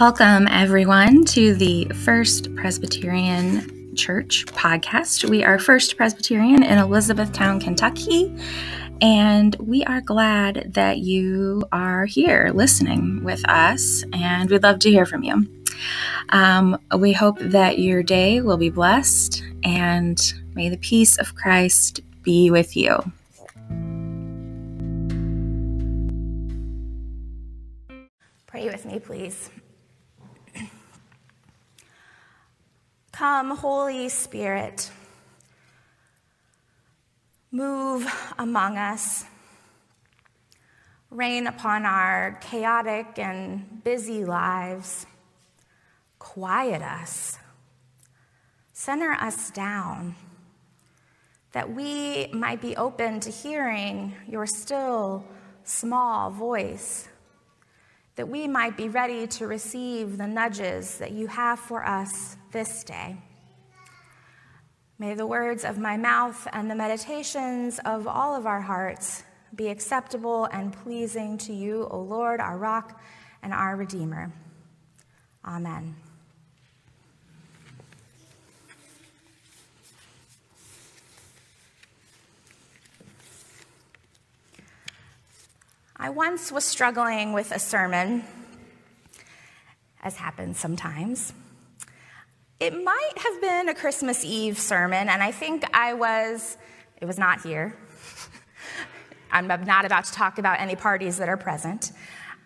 Welcome, everyone, to the First Presbyterian Church podcast. We are First Presbyterian in Elizabethtown, Kentucky, and we are glad that you are here listening with us, and we'd love to hear from you. Um, we hope that your day will be blessed, and may the peace of Christ be with you. Pray with me, please. Come, Holy Spirit, move among us, reign upon our chaotic and busy lives, quiet us, center us down, that we might be open to hearing your still small voice that we might be ready to receive the nudges that you have for us this day. May the words of my mouth and the meditations of all of our hearts be acceptable and pleasing to you, O Lord, our rock and our Redeemer. Amen. I once was struggling with a sermon, as happens sometimes. It might have been a Christmas Eve sermon, and I think I was, it was not here. I'm not about to talk about any parties that are present,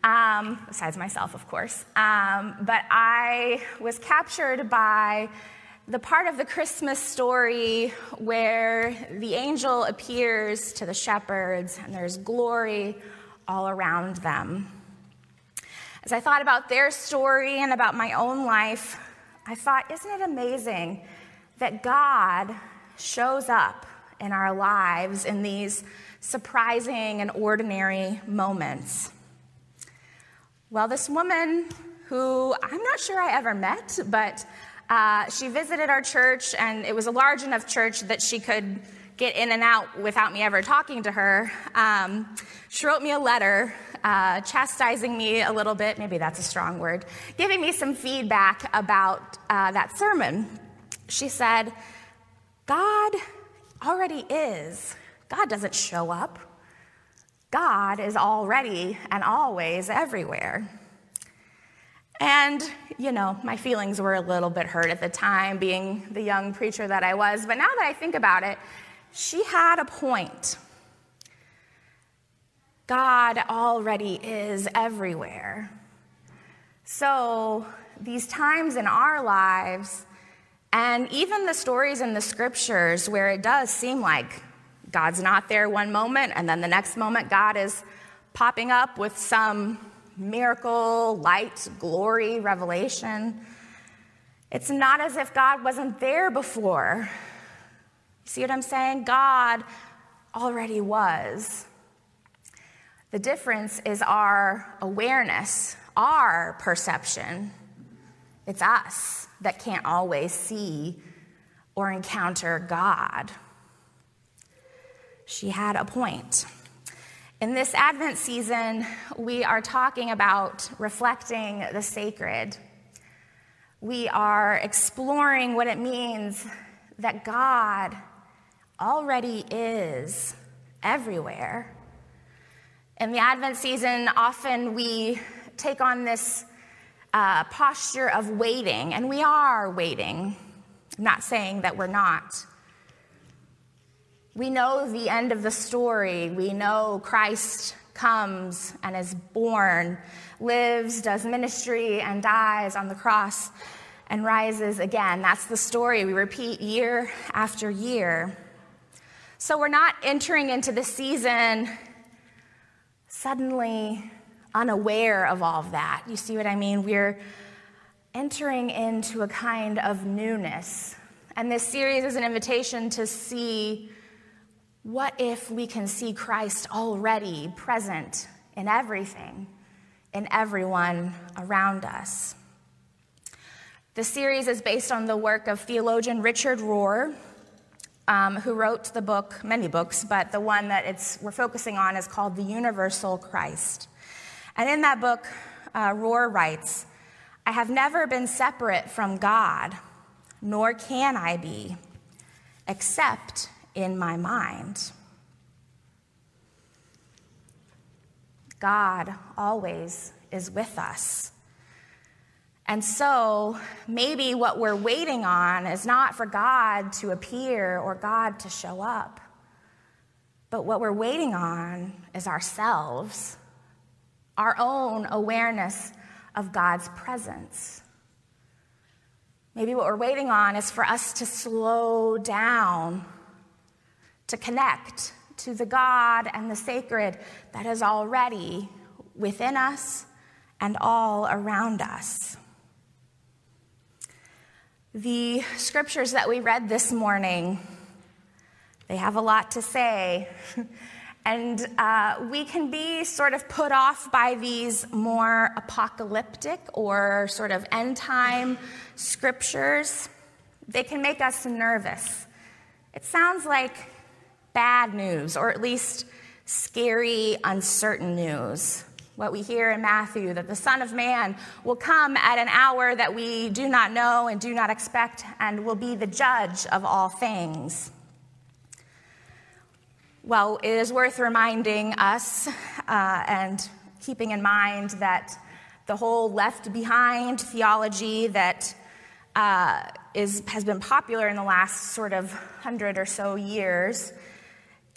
um, besides myself, of course. Um, but I was captured by the part of the Christmas story where the angel appears to the shepherds and there's glory all around them. As I thought about their story and about my own life, I thought, isn't it amazing that God shows up in our lives in these surprising and ordinary moments? Well, this woman who I'm not sure I ever met, but uh, she visited our church, and it was a large enough church that she could get in and out without me ever talking to her. Um, she wrote me a letter uh, chastising me a little bit, maybe that's a strong word, giving me some feedback about uh, that sermon. She said, God already is. God doesn't show up. God is already and always everywhere. And, you know, my feelings were a little bit hurt at the time, being the young preacher that I was. But now that I think about it, she had a point. God already is everywhere. So, these times in our lives, and even the stories in the scriptures where it does seem like God's not there one moment, and then the next moment God is popping up with some miracle, light, glory, revelation. It's not as if God wasn't there before. See what I'm saying? God already was. The difference is our awareness, our perception. It's us that can't always see or encounter God. She had a point. In this Advent season, we are talking about reflecting the sacred. We are exploring what it means that God already is everywhere. In the Advent season, often we take on this uh, posture of waiting, and we are waiting. I'm not saying that we're not. We know the end of the story. We know Christ comes and is born, lives, does ministry, and dies on the cross and rises again. That's the story we repeat year after year. So we're not entering into the season suddenly unaware of all of that. You see what I mean? We're entering into a kind of newness. And this series is an invitation to see what if we can see Christ already present in everything, in everyone around us. The series is based on the work of theologian Richard Rohr, um, who wrote the book, many books, but the one that we're focusing on is called The Universal Christ. And in that book, uh, Rohr writes I have never been separate from God, nor can I be, except in my mind. God always is with us. And so maybe what we're waiting on is not for God to appear or God to show up, but what we're waiting on is ourselves, our own awareness of God's presence. Maybe what we're waiting on is for us to slow down, to connect to the God and the sacred that is already within us and all around us. The scriptures that we read this morning, they have a lot to say. And uh, we can be sort of put off by these more apocalyptic or sort of end time scriptures. They can make us nervous. It sounds like bad news, or at least scary, uncertain news. What we hear in Matthew that the Son of Man will come at an hour that we do not know and do not expect and will be the judge of all things. Well, it is worth reminding us uh, and keeping in mind that the whole left behind theology that uh, is, has been popular in the last sort of hundred or so years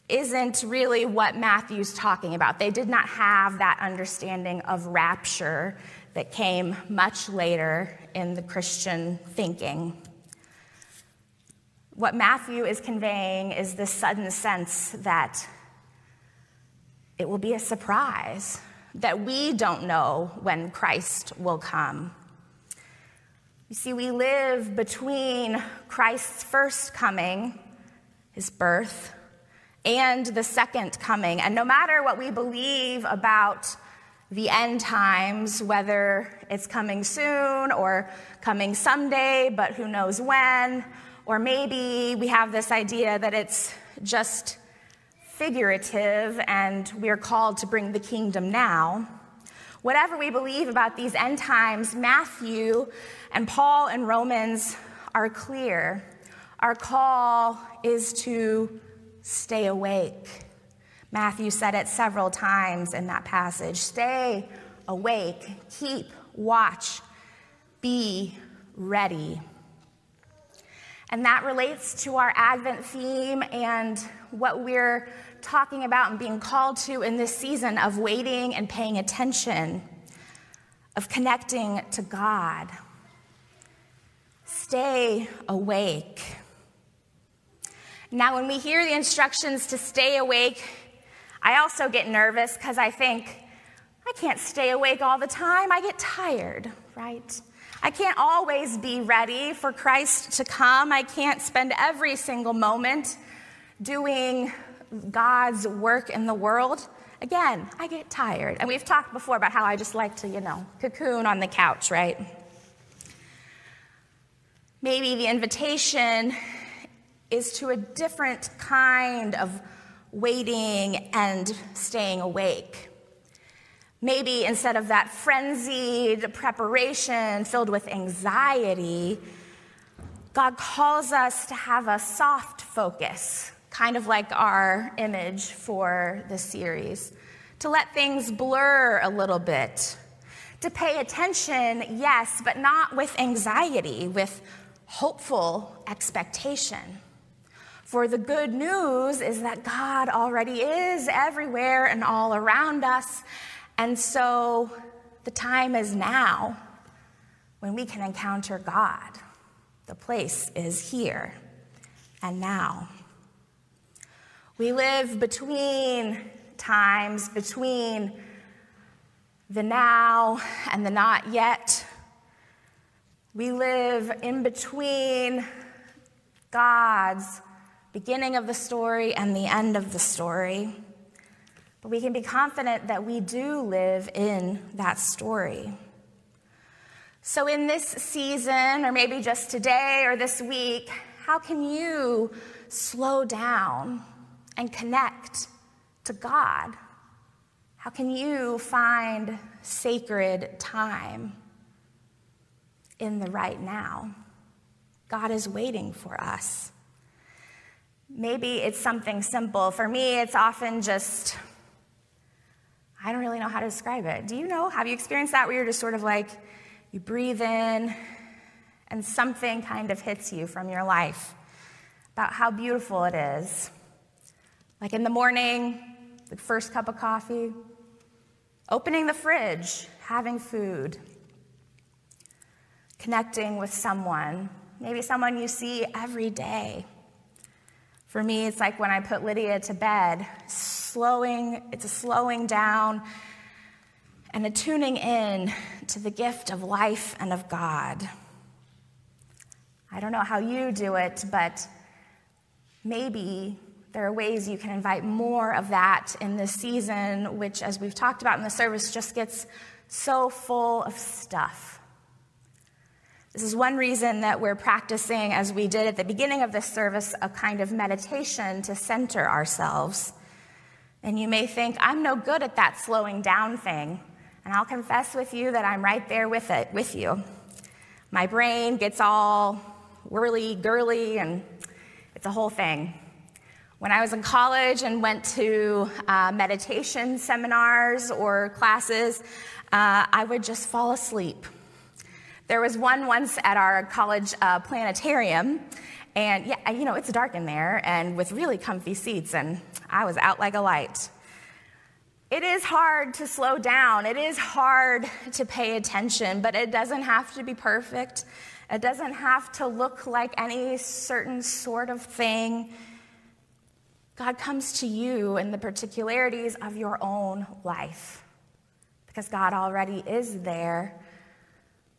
isn't really what Matthew's talking about. They did not have that understanding of rapture that came much later in the Christian thinking. What Matthew is conveying is this sudden sense that it will be a surprise, that we don't know when Christ will come. You see, we live between Christ's first coming, his birth, and the second coming. And no matter what we believe about the end times, whether it's coming soon or coming someday, but who knows when, or maybe we have this idea that it's just figurative and we're called to bring the kingdom now. Whatever we believe about these end times, Matthew and Paul and Romans are clear. Our call is to stay awake. Matthew said it several times in that passage stay awake, keep watch, be ready. And that relates to our Advent theme and what we're talking about and being called to in this season of waiting and paying attention, of connecting to God. Stay awake. Now, when we hear the instructions to stay awake, I also get nervous because I think, I can't stay awake all the time. I get tired, right? I can't always be ready for Christ to come. I can't spend every single moment doing God's work in the world. Again, I get tired. And we've talked before about how I just like to, you know, cocoon on the couch, right? Maybe the invitation is to a different kind of waiting and staying awake. Maybe instead of that frenzied preparation filled with anxiety, God calls us to have a soft focus, kind of like our image for the series, to let things blur a little bit, to pay attention, yes, but not with anxiety, with hopeful expectation. For the good news is that God already is everywhere and all around us, and so the time is now when we can encounter God. The place is here and now. We live between times, between the now and the not yet. We live in between God's beginning of the story and the end of the story. But we can be confident that we do live in that story. So, in this season, or maybe just today or this week, how can you slow down and connect to God? How can you find sacred time? in the right now. God is waiting for us. Maybe it's something simple. For me, it's often just, I don't really know how to describe it. Do you know? Have you experienced that where you're just sort of like, you breathe in and something kind of hits you from your life about how beautiful it is? Like in the morning, the first cup of coffee, opening the fridge, having food, connecting with someone, maybe someone you see every day. For me, it's like when I put Lydia to bed, slowing, it's a slowing down and a tuning in to the gift of life and of God. I don't know how you do it, but maybe there are ways you can invite more of that in this season, which, as we've talked about in the service, just gets so full of stuff. This is one reason that we're practicing, as we did at the beginning of this service, a kind of meditation to center ourselves. And you may think, I'm no good at that slowing down thing. And I'll confess with you that I'm right there with it, with you. My brain gets all whirly, girly, and it's a whole thing. When I was in college and went to uh, meditation seminars or classes, uh, I would just fall asleep. There was one once at our college uh, planetarium, and yeah, you know, it's dark in there and with really comfy seats, and I was out like a light. It is hard to slow down. It is hard to pay attention, but it doesn't have to be perfect. It doesn't have to look like any certain sort of thing. God comes to you in the particularities of your own life because God already is there,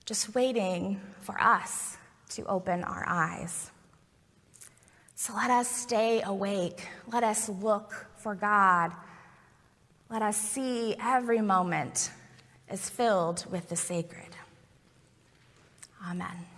just waiting for us to open our eyes. So let us stay awake. Let us look for God. Let us see every moment is filled with the sacred. Amen.